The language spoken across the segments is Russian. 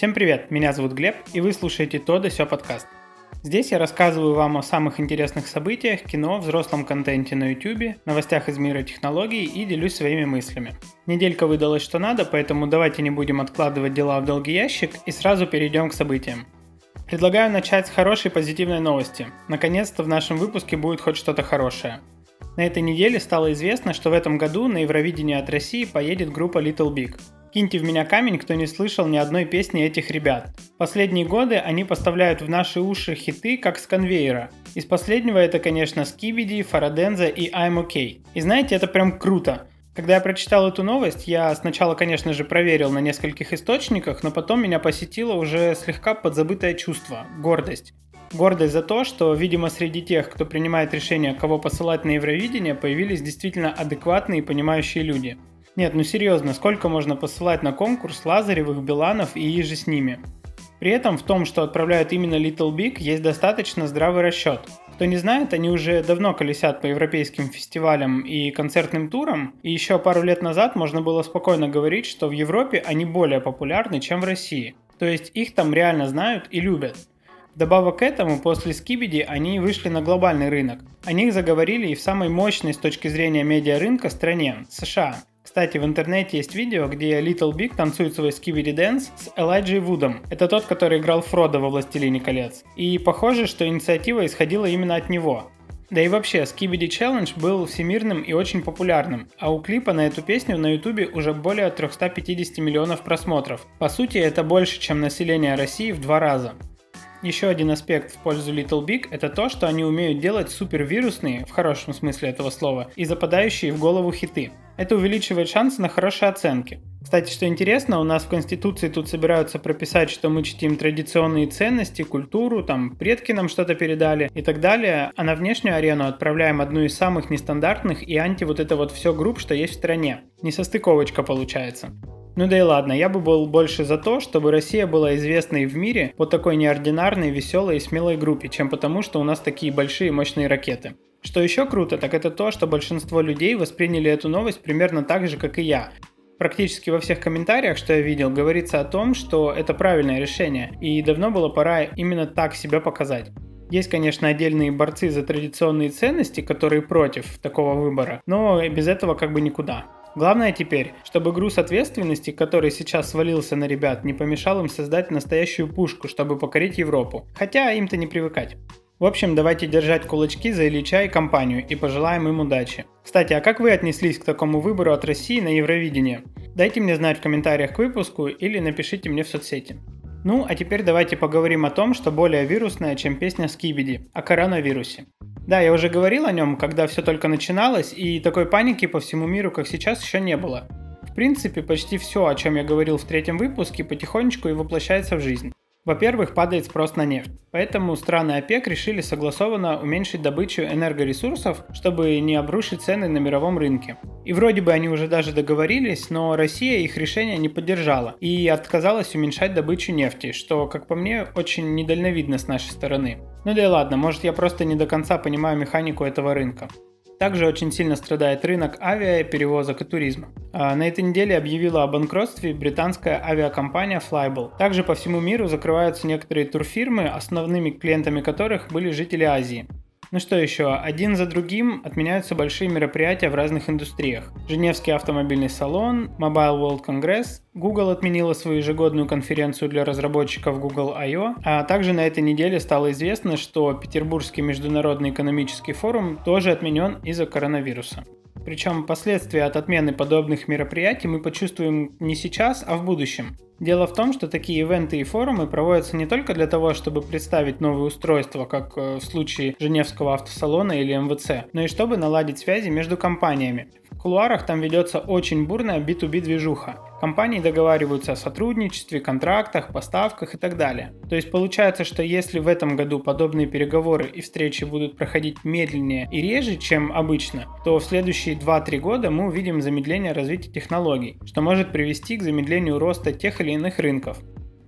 Всем привет, меня зовут Глеб, и вы слушаете «То да сё» подкаст. Здесь я рассказываю вам о самых интересных событиях, кино, взрослом контенте на YouTube, новостях из мира технологий и делюсь своими мыслями. Неделька выдалась что надо, поэтому давайте не будем откладывать дела в долгий ящик и сразу перейдем к событиям. Предлагаю начать с хорошей позитивной новости. Наконец-то в нашем выпуске будет хоть что-то хорошее. На этой неделе стало известно, что в этом году на Евровидение от России поедет группа Little Big. Киньте в меня камень, кто не слышал ни одной песни этих ребят. Последние годы они поставляют в наши уши хиты как с конвейера. Из последнего это, конечно, Skibidi, Фараденза и I'm OK. И знаете, это прям круто. Когда я прочитал эту новость, я сначала, конечно же, проверил на нескольких источниках, но потом меня посетило уже слегка подзабытое чувство – гордость. Гордость за то, что, видимо, среди тех, кто принимает решение, кого посылать на Евровидение, появились действительно адекватные и понимающие люди – нет, ну серьезно, сколько можно посылать на конкурс Лазаревых, Биланов и иже с ними? При этом в том, что отправляют именно Little Big, есть достаточно здравый расчет. Кто не знает, они уже давно колесят по европейским фестивалям и концертным турам, и еще пару лет назад можно было спокойно говорить, что в Европе они более популярны, чем в России. То есть их там реально знают и любят. Вдобавок к этому, после Skibidi они вышли на глобальный рынок. О них заговорили и в самой мощной с точки зрения медиарынка стране – США. Кстати, в интернете есть видео, где Little Big танцует свой Skibidi Dance с Элайджей Вудом. Это тот, который играл Фродо во «Властелине колец». И похоже, что инициатива исходила именно от него. Да и вообще, Skibidi Challenge был всемирным и очень популярным, а у клипа на эту песню на ютубе уже более 350 миллионов просмотров. По сути, это больше, чем население России в два раза. Еще один аспект в пользу Little Big – это то, что они умеют делать супервирусные, в хорошем смысле этого слова, и западающие в голову хиты. Это увеличивает шансы на хорошие оценки. Кстати, что интересно, у нас в Конституции тут собираются прописать, что мы чтим традиционные ценности, культуру, там предки нам что-то передали и так далее, а на внешнюю арену отправляем одну из самых нестандартных и анти вот это вот все групп, что есть в стране. Несостыковочка получается. Ну да и ладно, я бы был больше за то, чтобы Россия была известной в мире по такой неординарной, веселой и смелой группе, чем потому, что у нас такие большие мощные ракеты. Что еще круто, так это то, что большинство людей восприняли эту новость примерно так же, как и я. Практически во всех комментариях, что я видел, говорится о том, что это правильное решение, и давно было пора именно так себя показать. Есть, конечно, отдельные борцы за традиционные ценности, которые против такого выбора, но без этого как бы никуда. Главное теперь, чтобы груз ответственности, который сейчас свалился на ребят, не помешал им создать настоящую пушку, чтобы покорить Европу. Хотя им-то не привыкать. В общем, давайте держать кулачки за Ильича и компанию и пожелаем им удачи. Кстати, а как вы отнеслись к такому выбору от России на Евровидение? Дайте мне знать в комментариях к выпуску или напишите мне в соцсети. Ну, а теперь давайте поговорим о том, что более вирусное, чем песня Скибиди, о коронавирусе. Да, я уже говорил о нем, когда все только начиналось, и такой паники по всему миру, как сейчас, еще не было. В принципе, почти все, о чем я говорил в третьем выпуске, потихонечку и воплощается в жизнь. Во-первых, падает спрос на нефть. Поэтому страны ОПЕК решили согласованно уменьшить добычу энергоресурсов, чтобы не обрушить цены на мировом рынке. И вроде бы они уже даже договорились, но Россия их решение не поддержала и отказалась уменьшать добычу нефти, что, как по мне, очень недальновидно с нашей стороны. Ну да и ладно, может я просто не до конца понимаю механику этого рынка. Также очень сильно страдает рынок авиа, перевозок и туризма. А, на этой неделе объявила о банкротстве британская авиакомпания Flyable. Также по всему миру закрываются некоторые турфирмы, основными клиентами которых были жители Азии. Ну что еще, один за другим отменяются большие мероприятия в разных индустриях. Женевский автомобильный салон, Mobile World Congress, Google отменила свою ежегодную конференцию для разработчиков Google I.O., а также на этой неделе стало известно, что Петербургский международный экономический форум тоже отменен из-за коронавируса. Причем последствия от отмены подобных мероприятий мы почувствуем не сейчас, а в будущем. Дело в том, что такие ивенты и форумы проводятся не только для того, чтобы представить новые устройства, как э, в случае Женевского автосалона или МВЦ, но и чтобы наладить связи между компаниями. Кулуарах там ведется очень бурная B2B движуха. Компании договариваются о сотрудничестве, контрактах, поставках и так далее. То есть получается, что если в этом году подобные переговоры и встречи будут проходить медленнее и реже, чем обычно, то в следующие 2-3 года мы увидим замедление развития технологий, что может привести к замедлению роста тех или иных рынков.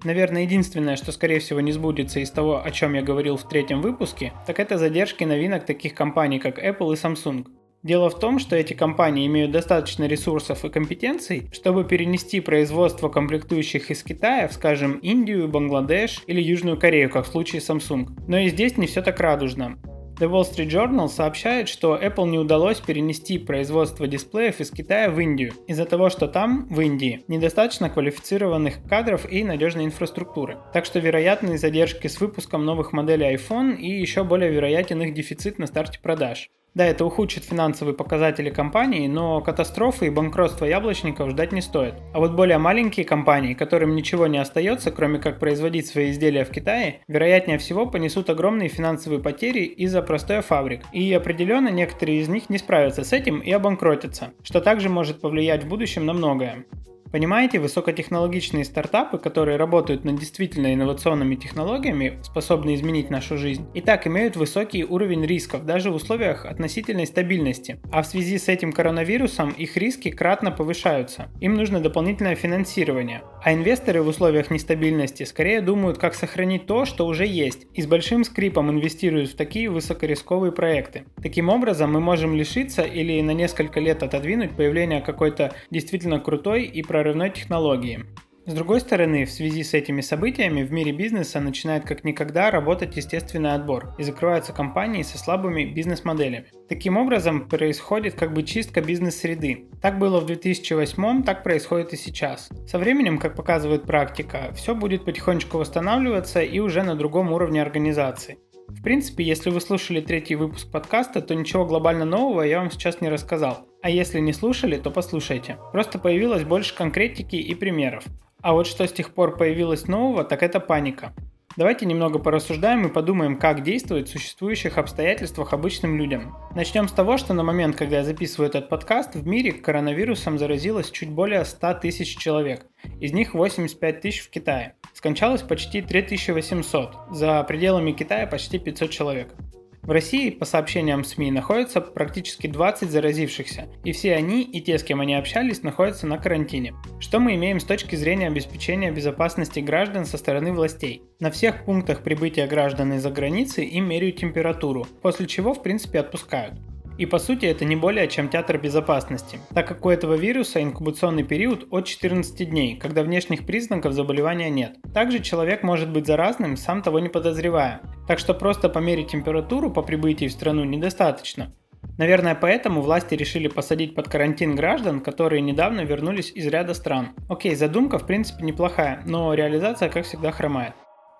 Наверное, единственное, что скорее всего не сбудется из того, о чем я говорил в третьем выпуске, так это задержки новинок таких компаний, как Apple и Samsung. Дело в том, что эти компании имеют достаточно ресурсов и компетенций, чтобы перенести производство комплектующих из Китая в, скажем, Индию, Бангладеш или Южную Корею, как в случае Samsung. Но и здесь не все так радужно. The Wall Street Journal сообщает, что Apple не удалось перенести производство дисплеев из Китая в Индию из-за того, что там, в Индии, недостаточно квалифицированных кадров и надежной инфраструктуры. Так что вероятны задержки с выпуском новых моделей iPhone и еще более вероятен их дефицит на старте продаж. Да, это ухудшит финансовые показатели компании, но катастрофы и банкротства яблочников ждать не стоит. А вот более маленькие компании, которым ничего не остается, кроме как производить свои изделия в Китае, вероятнее всего понесут огромные финансовые потери из-за простоя фабрик. И определенно некоторые из них не справятся с этим и обанкротятся, что также может повлиять в будущем на многое. Понимаете, высокотехнологичные стартапы, которые работают над действительно инновационными технологиями, способные изменить нашу жизнь, и так имеют высокий уровень рисков, даже в условиях относительной стабильности. А в связи с этим коронавирусом их риски кратно повышаются. Им нужно дополнительное финансирование. А инвесторы в условиях нестабильности скорее думают, как сохранить то, что уже есть, и с большим скрипом инвестируют в такие высокорисковые проекты. Таким образом, мы можем лишиться или на несколько лет отодвинуть появление какой-то действительно крутой и прорывной прорывной технологии. С другой стороны, в связи с этими событиями в мире бизнеса начинает как никогда работать естественный отбор и закрываются компании со слабыми бизнес-моделями. Таким образом, происходит как бы чистка бизнес-среды. Так было в 2008, так происходит и сейчас. Со временем, как показывает практика, все будет потихонечку восстанавливаться и уже на другом уровне организации. В принципе, если вы слушали третий выпуск подкаста, то ничего глобально нового я вам сейчас не рассказал. А если не слушали, то послушайте. Просто появилось больше конкретики и примеров. А вот что с тех пор появилось нового, так это паника. Давайте немного порассуждаем и подумаем, как действовать в существующих обстоятельствах обычным людям. Начнем с того, что на момент, когда я записываю этот подкаст, в мире коронавирусом заразилось чуть более 100 тысяч человек. Из них 85 тысяч в Китае. Скончалось почти 3800. За пределами Китая почти 500 человек. В России, по сообщениям СМИ, находится практически 20 заразившихся, и все они и те, с кем они общались, находятся на карантине. Что мы имеем с точки зрения обеспечения безопасности граждан со стороны властей? На всех пунктах прибытия граждан из-за границы им меряют температуру, после чего в принципе отпускают. И по сути это не более чем театр безопасности, так как у этого вируса инкубационный период от 14 дней, когда внешних признаков заболевания нет. Также человек может быть заразным, сам того не подозревая. Так что просто померить температуру по прибытии в страну недостаточно. Наверное, поэтому власти решили посадить под карантин граждан, которые недавно вернулись из ряда стран. Окей, задумка в принципе неплохая, но реализация как всегда хромает.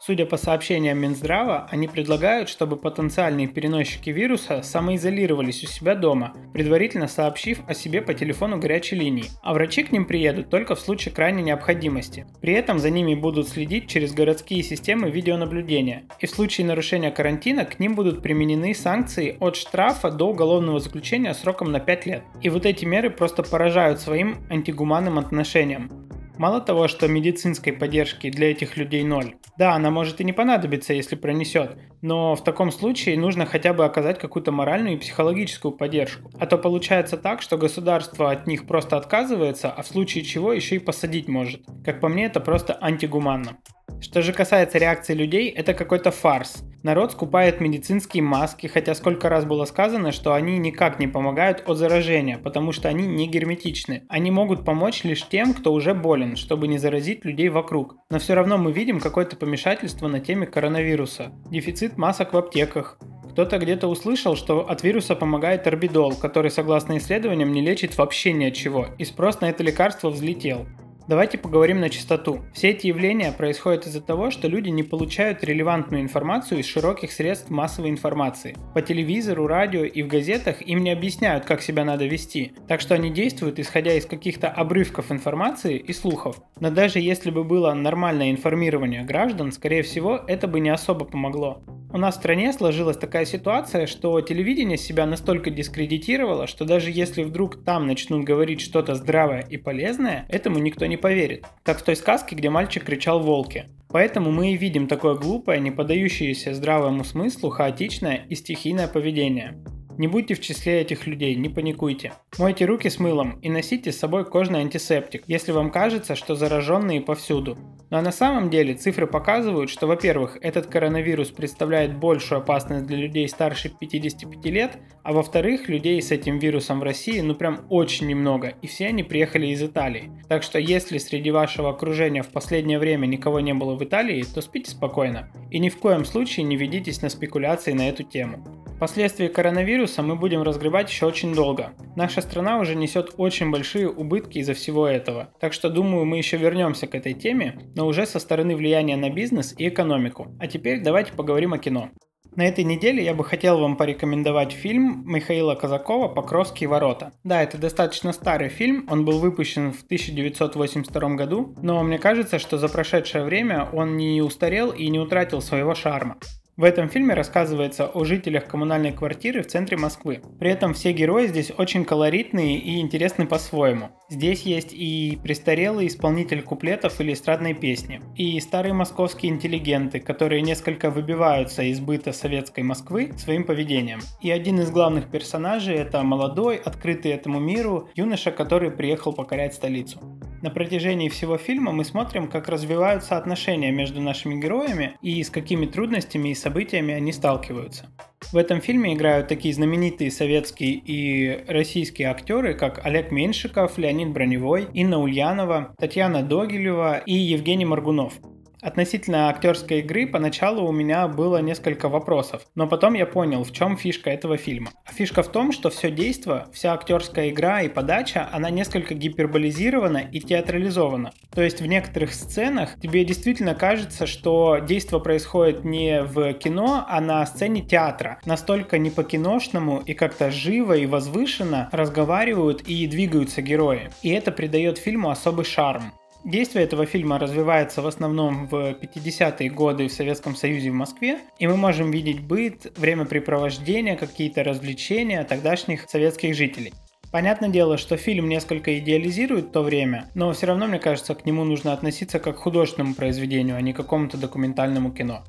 Судя по сообщениям Минздрава, они предлагают, чтобы потенциальные переносчики вируса самоизолировались у себя дома, предварительно сообщив о себе по телефону горячей линии, а врачи к ним приедут только в случае крайней необходимости. При этом за ними будут следить через городские системы видеонаблюдения, и в случае нарушения карантина к ним будут применены санкции от штрафа до уголовного заключения сроком на 5 лет. И вот эти меры просто поражают своим антигуманным отношением. Мало того, что медицинской поддержки для этих людей ноль. Да, она может и не понадобиться, если пронесет, но в таком случае нужно хотя бы оказать какую-то моральную и психологическую поддержку. А то получается так, что государство от них просто отказывается, а в случае чего еще и посадить может. Как по мне, это просто антигуманно. Что же касается реакции людей, это какой-то фарс. Народ скупает медицинские маски, хотя сколько раз было сказано, что они никак не помогают от заражения, потому что они не герметичны. Они могут помочь лишь тем, кто уже болен, чтобы не заразить людей вокруг. Но все равно мы видим какое-то помешательство на теме коронавируса. Дефицит масок в аптеках, кто-то где-то услышал, что от вируса помогает орбидол, который, согласно исследованиям, не лечит вообще ни от чего, и спрос на это лекарство взлетел. Давайте поговорим на чистоту. Все эти явления происходят из-за того, что люди не получают релевантную информацию из широких средств массовой информации. По телевизору, радио и в газетах им не объясняют, как себя надо вести, так что они действуют исходя из каких-то обрывков информации и слухов. Но даже если бы было нормальное информирование граждан, скорее всего, это бы не особо помогло. У нас в стране сложилась такая ситуация, что телевидение себя настолько дискредитировало, что даже если вдруг там начнут говорить что-то здравое и полезное, этому никто не поверит. Как в той сказке, где мальчик кричал «волки». Поэтому мы и видим такое глупое, не поддающееся здравому смыслу, хаотичное и стихийное поведение. Не будьте в числе этих людей, не паникуйте. Мойте руки с мылом и носите с собой кожный антисептик, если вам кажется, что зараженные повсюду. Но на самом деле цифры показывают, что, во-первых, этот коронавирус представляет большую опасность для людей старше 55 лет, а во-вторых, людей с этим вирусом в России ну прям очень немного, и все они приехали из Италии. Так что если среди вашего окружения в последнее время никого не было в Италии, то спите спокойно. И ни в коем случае не ведитесь на спекуляции на эту тему. Последствия коронавируса мы будем разгребать еще очень долго. Наша страна уже несет очень большие убытки из-за всего этого. Так что думаю, мы еще вернемся к этой теме, но уже со стороны влияния на бизнес и экономику. А теперь давайте поговорим о кино. На этой неделе я бы хотел вам порекомендовать фильм Михаила Казакова «Покровские ворота». Да, это достаточно старый фильм, он был выпущен в 1982 году, но мне кажется, что за прошедшее время он не устарел и не утратил своего шарма. В этом фильме рассказывается о жителях коммунальной квартиры в центре Москвы. При этом все герои здесь очень колоритные и интересны по-своему. Здесь есть и престарелый исполнитель куплетов или эстрадной песни, и старые московские интеллигенты, которые несколько выбиваются из быта советской Москвы своим поведением. И один из главных персонажей это молодой, открытый этому миру юноша, который приехал покорять столицу. На протяжении всего фильма мы смотрим, как развиваются отношения между нашими героями и с какими трудностями и событиями они сталкиваются. В этом фильме играют такие знаменитые советские и российские актеры, как Олег Меньшиков, Леонид Броневой, Инна Ульянова, Татьяна Догилева и Евгений Маргунов – Относительно актерской игры поначалу у меня было несколько вопросов, но потом я понял, в чем фишка этого фильма. Фишка в том, что все действо, вся актерская игра и подача, она несколько гиперболизирована и театрализована. То есть в некоторых сценах тебе действительно кажется, что действо происходит не в кино, а на сцене театра. Настолько не по-киношному и как-то живо и возвышенно разговаривают и двигаются герои. И это придает фильму особый шарм. Действие этого фильма развивается в основном в 50-е годы в Советском Союзе в Москве, и мы можем видеть быт, времяпрепровождения, какие-то развлечения тогдашних советских жителей. Понятное дело, что фильм несколько идеализирует то время, но все равно, мне кажется, к нему нужно относиться как к художественному произведению, а не к какому-то документальному кино.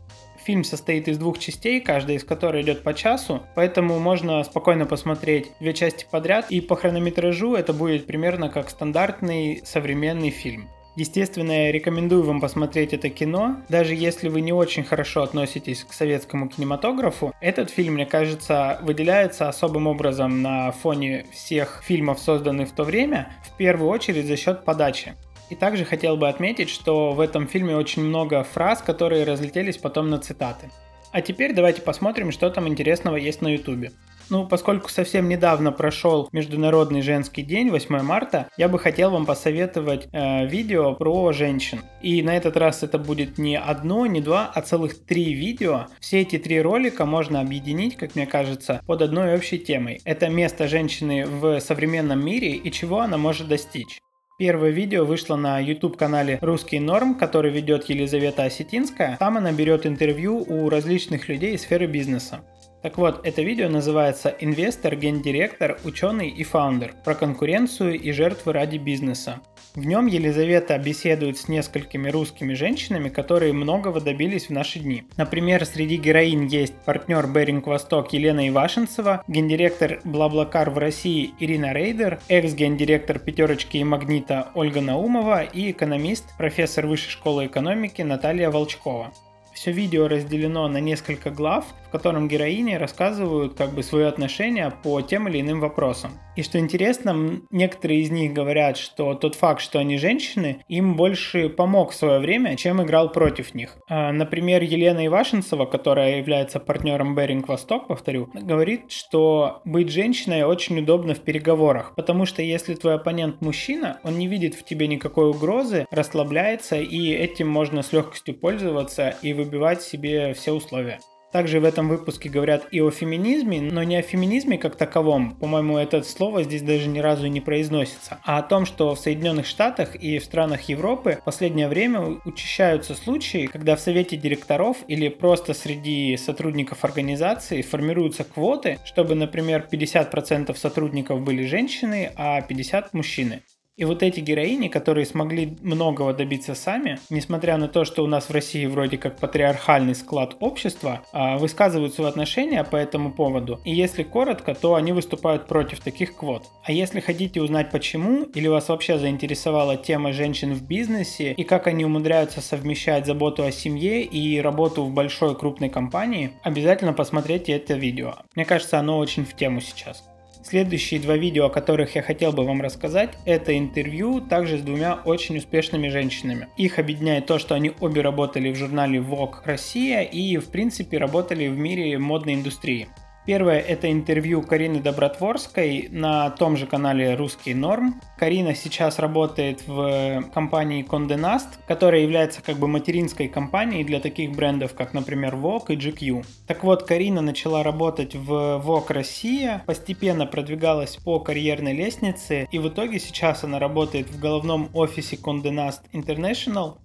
Фильм состоит из двух частей, каждая из которых идет по часу, поэтому можно спокойно посмотреть две части подряд, и по хронометражу это будет примерно как стандартный современный фильм. Естественно, я рекомендую вам посмотреть это кино. Даже если вы не очень хорошо относитесь к советскому кинематографу, этот фильм, мне кажется, выделяется особым образом на фоне всех фильмов, созданных в то время, в первую очередь за счет подачи. И также хотел бы отметить, что в этом фильме очень много фраз, которые разлетелись потом на цитаты. А теперь давайте посмотрим, что там интересного есть на ютубе. Ну, поскольку совсем недавно прошел Международный женский день, 8 марта, я бы хотел вам посоветовать э, видео про женщин. И на этот раз это будет не одно, не два, а целых три видео. Все эти три ролика можно объединить, как мне кажется, под одной общей темой. Это место женщины в современном мире и чего она может достичь. Первое видео вышло на YouTube-канале «Русские норм», который ведет Елизавета Осетинская. Там она берет интервью у различных людей из сферы бизнеса. Так вот, это видео называется «Инвестор, гендиректор, ученый и founder. Про конкуренцию и жертвы ради бизнеса». В нем Елизавета беседует с несколькими русскими женщинами, которые многого добились в наши дни. Например, среди героинь есть партнер Baring Vostok Елена Ивашенцева, гендиректор BlaBlaCar в России Ирина Рейдер, экс-гендиректор Пятерочки и Магнита Ольга Наумова и экономист, профессор Высшей школы экономики Наталья Волчкова. Все видео разделено на несколько глав, в котором героини рассказывают как бы свое отношение по тем или иным вопросам. И что интересно, некоторые из них говорят, что тот факт, что они женщины, им больше помог в свое время, чем играл против них. А, например, Елена Ивашенцева, которая является партнером Беринг Восток, повторю, говорит, что быть женщиной очень удобно в переговорах, потому что если твой оппонент мужчина, он не видит в тебе никакой угрозы, расслабляется, и этим можно с легкостью пользоваться и выбивать себе все условия. Также в этом выпуске говорят и о феминизме, но не о феминизме как таковом. По-моему, это слово здесь даже ни разу не произносится. А о том, что в Соединенных Штатах и в странах Европы в последнее время учащаются случаи, когда в совете директоров или просто среди сотрудников организации формируются квоты, чтобы, например, 50% сотрудников были женщины, а 50% мужчины. И вот эти героини, которые смогли многого добиться сами, несмотря на то, что у нас в России вроде как патриархальный склад общества, а, высказывают свои отношения по этому поводу. И если коротко, то они выступают против таких квот. А если хотите узнать почему, или вас вообще заинтересовала тема женщин в бизнесе и как они умудряются совмещать заботу о семье и работу в большой крупной компании, обязательно посмотрите это видео. Мне кажется, оно очень в тему сейчас. Следующие два видео, о которых я хотел бы вам рассказать, это интервью также с двумя очень успешными женщинами. Их объединяет то, что они обе работали в журнале Vogue Россия и в принципе работали в мире модной индустрии. Первое – это интервью Карины Добротворской на том же канале «Русский норм». Карина сейчас работает в компании Condé Nast, которая является как бы материнской компанией для таких брендов, как, например, Vogue и GQ. Так вот, Карина начала работать в Vogue Россия, постепенно продвигалась по карьерной лестнице, и в итоге сейчас она работает в головном офисе Condé Nast International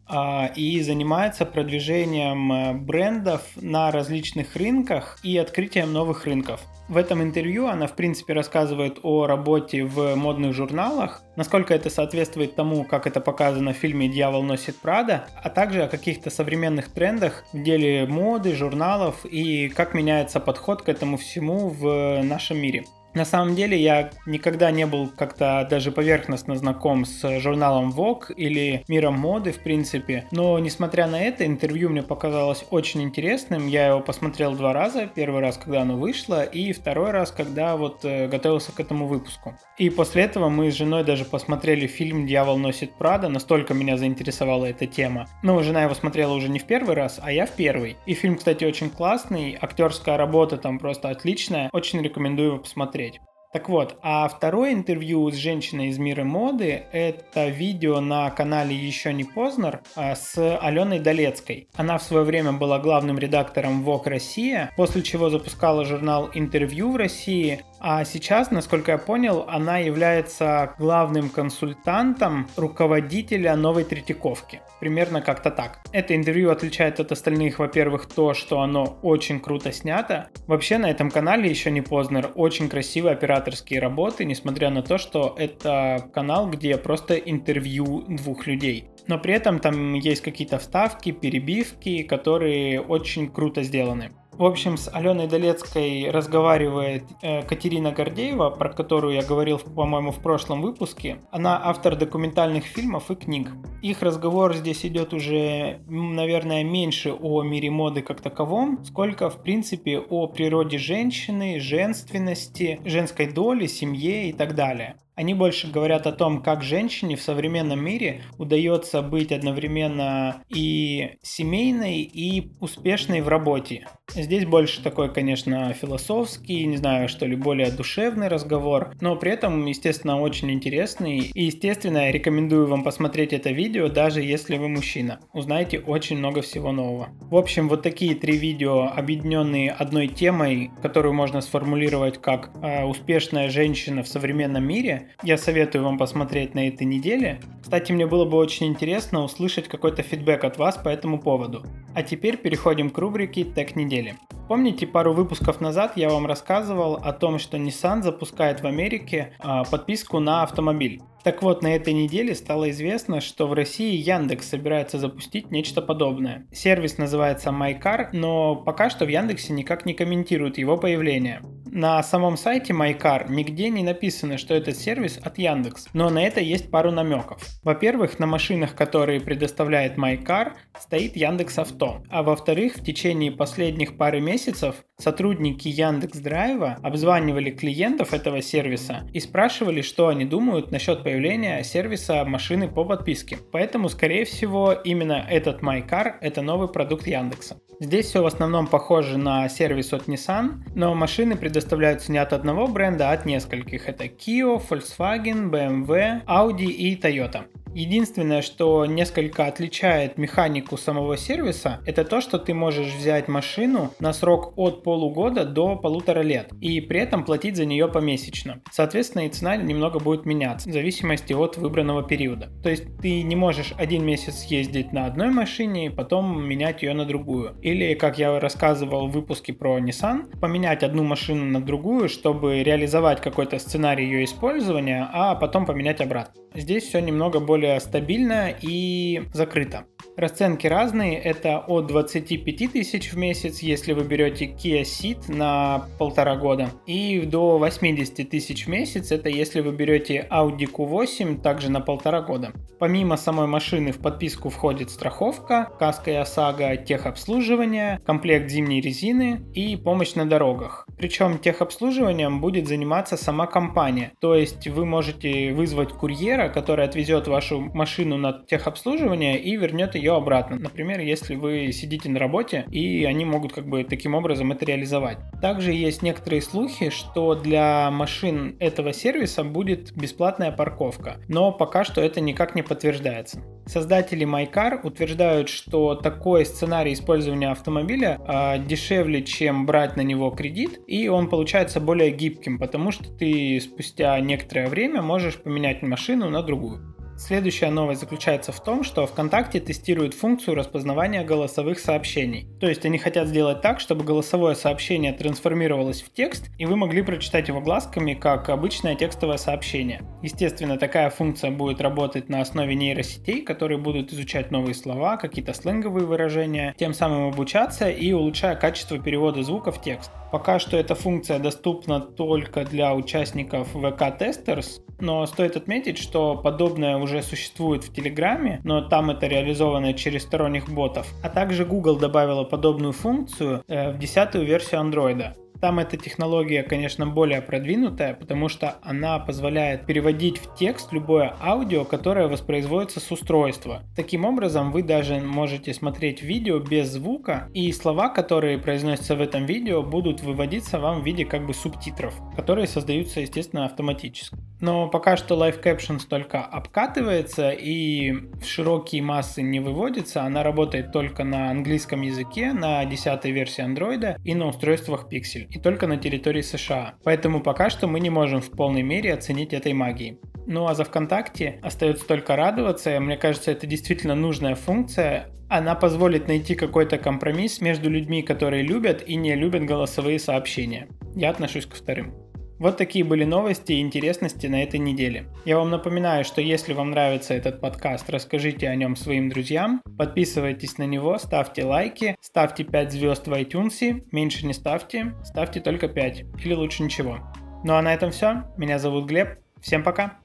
и занимается продвижением э, брендов на различных рынках и открытием новых рынков. В этом интервью она, в принципе, рассказывает о работе в модных журналах, насколько это соответствует тому, как это показано в фильме «Дьявол носит Прада», а также о каких-то современных трендах в деле моды, журналов и как меняется подход к этому всему в нашем мире. На самом деле я никогда не был как-то даже поверхностно знаком с журналом Vogue или миром моды в принципе, но несмотря на это интервью мне показалось очень интересным, я его посмотрел два раза, первый раз, когда оно вышло, и второй раз, когда вот э, готовился к этому выпуску. И после этого мы с женой даже посмотрели фильм «Дьявол носит Прада», настолько меня заинтересовала эта тема. Но жена его смотрела уже не в первый раз, а я в первый. И фильм, кстати, очень классный, актерская работа там просто отличная, очень рекомендую его посмотреть посмотреть. Так вот, а второе интервью с женщиной из мира моды – это видео на канале «Еще не Познер» а, с Аленой Долецкой. Она в свое время была главным редактором Vogue Россия, после чего запускала журнал «Интервью» в России, а сейчас, насколько я понял, она является главным консультантом руководителя новой Третьяковки. Примерно как-то так. Это интервью отличает от остальных, во-первых, то, что оно очень круто снято. Вообще на этом канале еще не Познер очень красивые операторские работы, несмотря на то, что это канал, где просто интервью двух людей. Но при этом там есть какие-то вставки, перебивки, которые очень круто сделаны. В общем, с Аленой Долецкой разговаривает э, Катерина Гордеева, про которую я говорил, по-моему, в прошлом выпуске. Она автор документальных фильмов и книг. Их разговор здесь идет уже, наверное, меньше о мире моды как таковом, сколько, в принципе, о природе женщины, женственности, женской доли, семье и так далее. Они больше говорят о том, как женщине в современном мире удается быть одновременно и семейной, и успешной в работе. Здесь больше такой, конечно, философский, не знаю, что ли, более душевный разговор, но при этом, естественно, очень интересный. И, естественно, я рекомендую вам посмотреть это видео, даже если вы мужчина. Узнаете очень много всего нового. В общем, вот такие три видео, объединенные одной темой, которую можно сформулировать как э, «Успешная женщина в современном мире», я советую вам посмотреть на этой неделе. Кстати, мне было бы очень интересно услышать какой-то фидбэк от вас по этому поводу. А теперь переходим к рубрике «Тег недели». Помните, пару выпусков назад я вам рассказывал о том, что Nissan запускает в Америке э, подписку на автомобиль. Так вот, на этой неделе стало известно, что в России Яндекс собирается запустить нечто подобное. Сервис называется MyCar, но пока что в Яндексе никак не комментируют его появление. На самом сайте MyCar нигде не написано, что этот сервис от Яндекс, но на это есть пару намеков. Во-первых, на машинах, которые предоставляет MyCar, стоит Яндекс Авто, а во-вторых, в течение последних пары месяцев сотрудники Яндекс Драйва обзванивали клиентов этого сервиса и спрашивали, что они думают насчет появления сервиса машины по подписке. Поэтому, скорее всего, именно этот MyCar – это новый продукт Яндекса. Здесь все в основном похоже на сервис от Nissan, но машины предоставляются не от одного бренда, а от нескольких. Это Kia, Volkswagen, BMW, Audi и Toyota. Единственное, что несколько отличает механику самого сервиса, это то, что ты можешь взять машину на срок от полугода до полутора лет и при этом платить за нее помесячно. Соответственно, и цена немного будет меняться в зависимости от выбранного периода. То есть ты не можешь один месяц ездить на одной машине и потом менять ее на другую. Или, как я рассказывал в выпуске про Nissan, поменять одну машину на другую, чтобы реализовать какой-то сценарий ее использования, а потом поменять обратно. Здесь все немного более стабильно и закрыто. Расценки разные, это от 25 тысяч в месяц, если вы берете Kia Ceed на полтора года, и до 80 тысяч в месяц, это если вы берете Audi Q8 также на полтора года. Помимо самой машины в подписку входит страховка, каска и ОСАГО, техобслуживание, комплект зимней резины и помощь на дорогах. Причем техобслуживанием будет заниматься сама компания, то есть вы можете вызвать курьера, который отвезет вашу машину на техобслуживание и вернет ее обратно. Например, если вы сидите на работе, и они могут как бы таким образом это реализовать. Также есть некоторые слухи, что для машин этого сервиса будет бесплатная парковка, но пока что это никак не подтверждается. Создатели MyCar утверждают, что такой сценарий использования автомобиля э, дешевле, чем брать на него кредит, и он получается более гибким, потому что ты спустя некоторое время можешь поменять машину на другую. Следующая новость заключается в том, что ВКонтакте тестирует функцию распознавания голосовых сообщений. То есть они хотят сделать так, чтобы голосовое сообщение трансформировалось в текст, и вы могли прочитать его глазками, как обычное текстовое сообщение. Естественно, такая функция будет работать на основе нейросетей, которые будут изучать новые слова, какие-то сленговые выражения, тем самым обучаться и улучшая качество перевода звука в текст. Пока что эта функция доступна только для участников VK Testers, но стоит отметить, что подобное уже существует в Телеграме, но там это реализовано через сторонних ботов. А также Google добавила подобную функцию э, в десятую версию Android. Там эта технология, конечно, более продвинутая, потому что она позволяет переводить в текст любое аудио, которое воспроизводится с устройства. Таким образом, вы даже можете смотреть видео без звука, и слова, которые произносятся в этом видео, будут выводиться вам в виде как бы субтитров, которые создаются, естественно, автоматически. Но пока что Live Captions только обкатывается и в широкие массы не выводится, она работает только на английском языке, на 10 версии Android и на устройствах Pixel и только на территории США. Поэтому пока что мы не можем в полной мере оценить этой магии. Ну а за ВКонтакте остается только радоваться. Мне кажется, это действительно нужная функция. Она позволит найти какой-то компромисс между людьми, которые любят и не любят голосовые сообщения. Я отношусь к вторым. Вот такие были новости и интересности на этой неделе. Я вам напоминаю, что если вам нравится этот подкаст, расскажите о нем своим друзьям, подписывайтесь на него, ставьте лайки, ставьте 5 звезд в iTunes, меньше не ставьте, ставьте только 5 или лучше ничего. Ну а на этом все. Меня зовут Глеб. Всем пока.